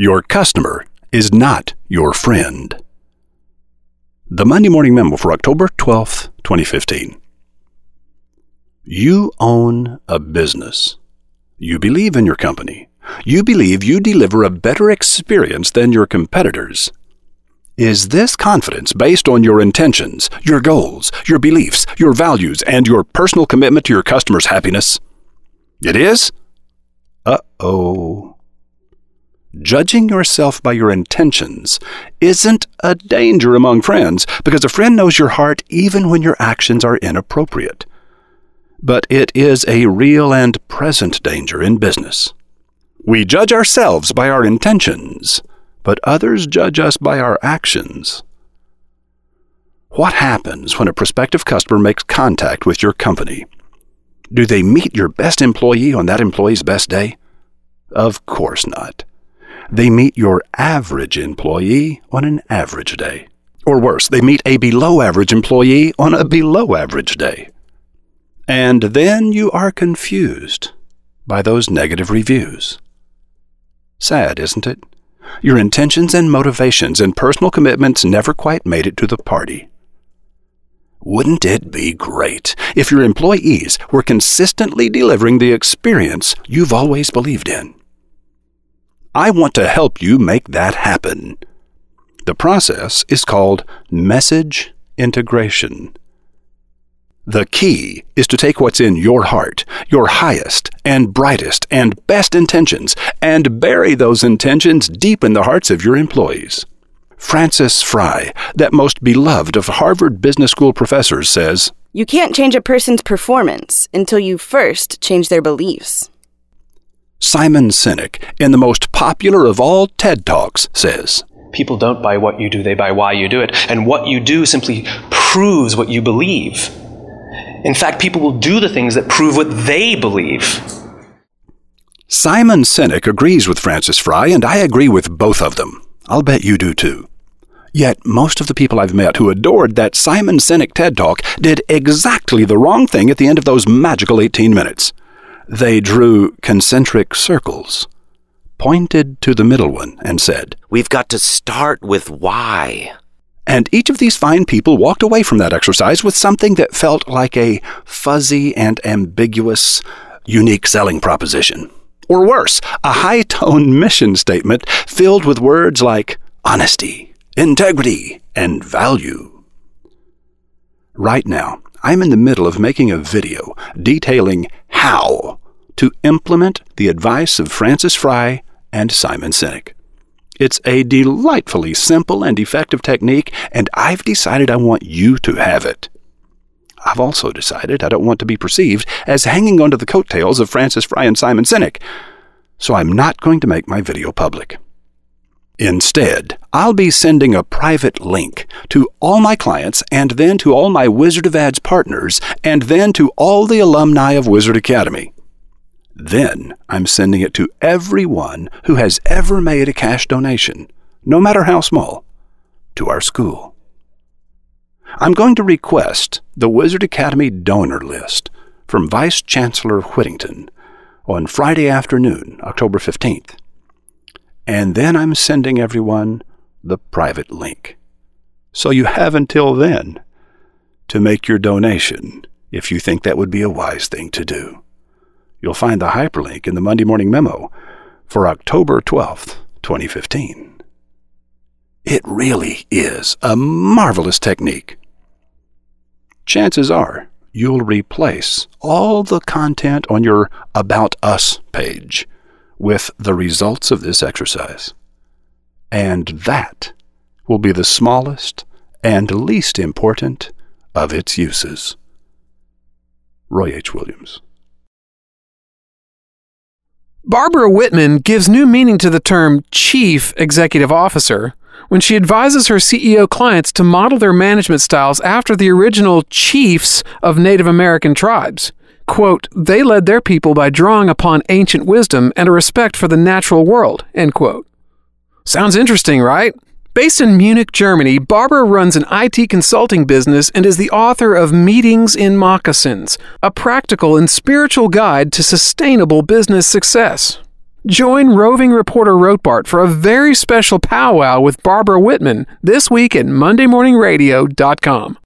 Your customer is not your friend. The Monday Morning Memo for October 12th, 2015. You own a business. You believe in your company. You believe you deliver a better experience than your competitors. Is this confidence based on your intentions, your goals, your beliefs, your values, and your personal commitment to your customers' happiness? It is? Uh oh. Judging yourself by your intentions isn't a danger among friends because a friend knows your heart even when your actions are inappropriate. But it is a real and present danger in business. We judge ourselves by our intentions, but others judge us by our actions. What happens when a prospective customer makes contact with your company? Do they meet your best employee on that employee's best day? Of course not. They meet your average employee on an average day. Or worse, they meet a below average employee on a below average day. And then you are confused by those negative reviews. Sad, isn't it? Your intentions and motivations and personal commitments never quite made it to the party. Wouldn't it be great if your employees were consistently delivering the experience you've always believed in? I want to help you make that happen. The process is called message integration. The key is to take what's in your heart, your highest and brightest and best intentions, and bury those intentions deep in the hearts of your employees. Frances Frei, that most beloved of Harvard Business School professors, says You can't change a person's performance until you first change their beliefs. Simon Sinek, in the most popular of all TED Talks, says People don't buy what you do, they buy why you do it. And what you do simply proves what you believe. In fact, people will do the things that prove what they believe. Simon Sinek agrees with Frances Frei, and I agree with both of them. I'll bet you do too. Yet most of the people I've met who adored that Simon Sinek TED Talk did exactly the wrong thing at the end of those magical 18 minutes. They drew concentric circles, pointed to the middle one, and said, We've got to start with why. And each of these fine people walked away from that exercise with something that felt like a fuzzy and ambiguous, unique selling proposition. Or worse, a high toned mission statement filled with words like honesty, integrity, and value. Right now, I'm in the middle of making a video detailing how to implement the advice of Frances Frei and Simon Sinek. It's a delightfully simple and effective technique, and I've decided I want you to have it. I've also decided I don't want to be perceived as hanging onto the coattails of Frances Frei and Simon Sinek, so I'm not going to make my video public. Instead, I'll be sending a private link to all my clients and then to all my Wizard of Ads partners and then to all the alumni of Wizard Academy. Then I'm sending it to everyone who has ever made a cash donation, no matter how small, to our school. I'm going to request the Wizard Academy donor list from Vice Chancellor Whittington on Friday afternoon, October 15th. And then I'm sending everyone the private link. So you have until then to make your donation if you think that would be a wise thing to do. You'll find the hyperlink in the Monday Morning Memo for October 12th, 2015. It really is a marvelous technique. Chances are you'll replace all the content on your About Us page with the results of this exercise. And that will be the smallest and least important of its uses. Roy H. Williams. Barbara Whitman gives new meaning to the term chief executive officer when she advises her CEO clients to model their management styles after the original chiefs of Native American tribes. Quote, they led their people by drawing upon ancient wisdom and a respect for the natural world, end quote. Sounds interesting, right? Based in Munich, Germany, Barbara runs an IT consulting business and is the author of Meetings in Moccasins, a practical and spiritual guide to sustainable business success. Join roving reporter Rotbart for a very special powwow with Barbara Whitman this week at MondayMorningRadio.com.